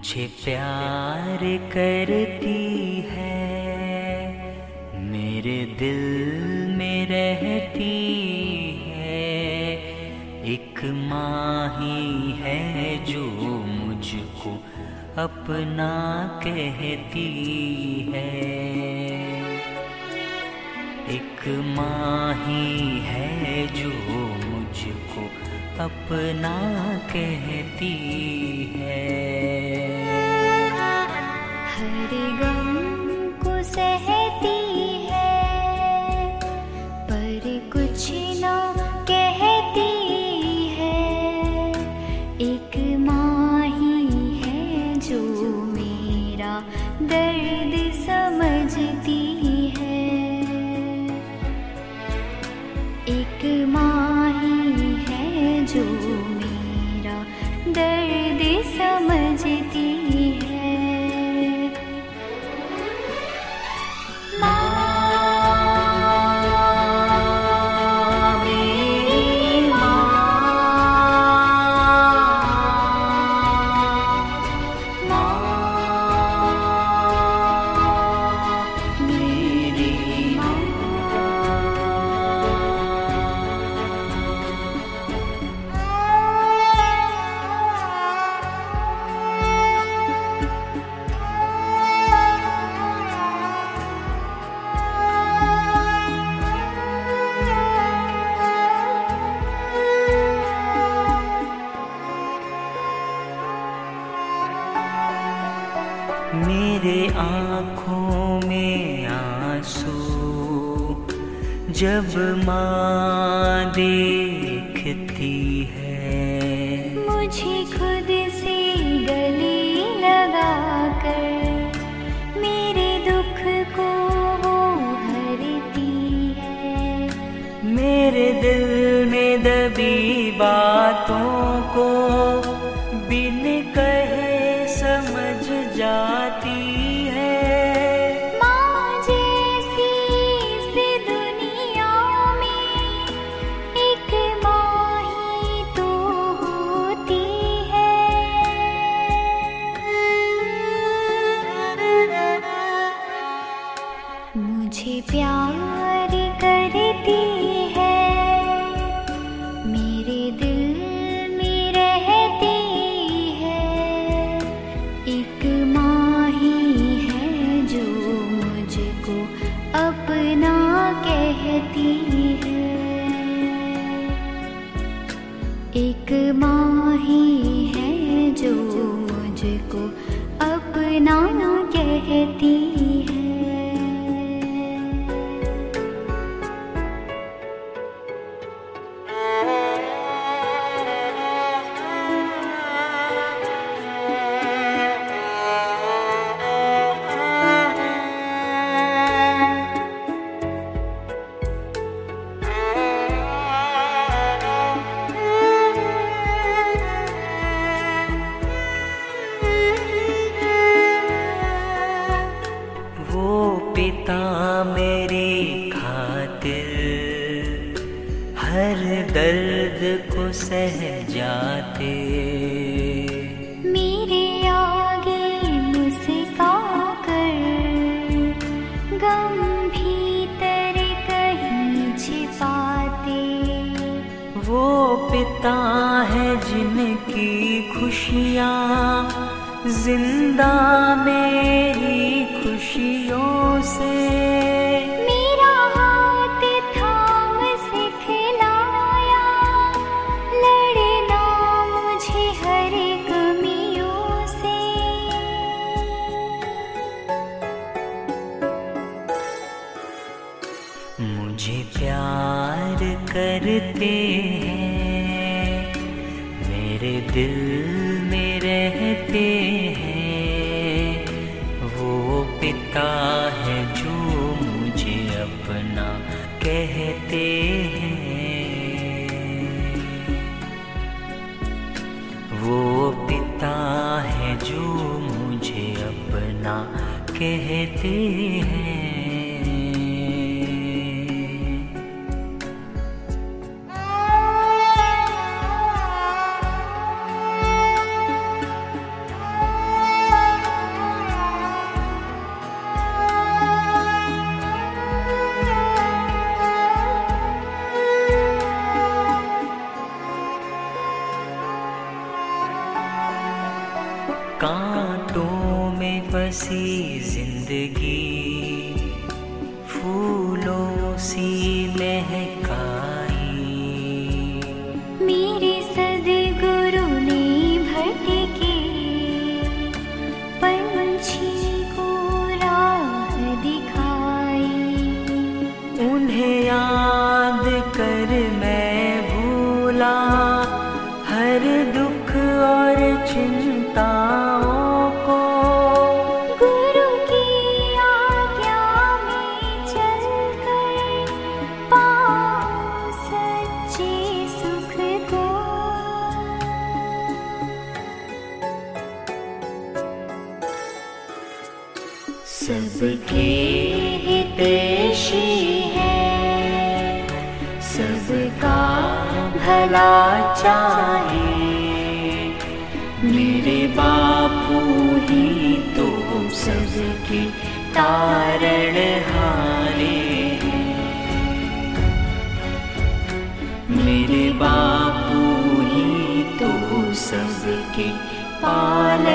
मुझे प्यार करती है। मेरे दिल में रहती है। एक माही है जो मुझको अपना कहती है। एक माही है जो मुझको अपना कहती है। हर गम मेरे आँखों में आँसू जब माँ देखती है। मुझे खुद से गले लगा कर मेरे दुख को वो हरती है। मेरे दिल में दबी बातों को बिन कहे कहती है एक माही है जो मुझको अपना कहती है पिता है जिनकी खुशियाँ। ज़िंदा मेरी खुशियों से। मेरा हाथ थाम सिखलाया लड़ना मुझे हर कमियों से। मुझे प्यार करते हैं। मेरे दिल में रहते हैं। वो पिता है जो मुझे अपना कहते हैं। वो पिता है जो मुझे अपना कहते हैं। जिंदगी सबके हितैषी है। सबका भला चाहे। मेरे बापू ही तो सबके तारण हारे मेरे बापू ही तो सबके पार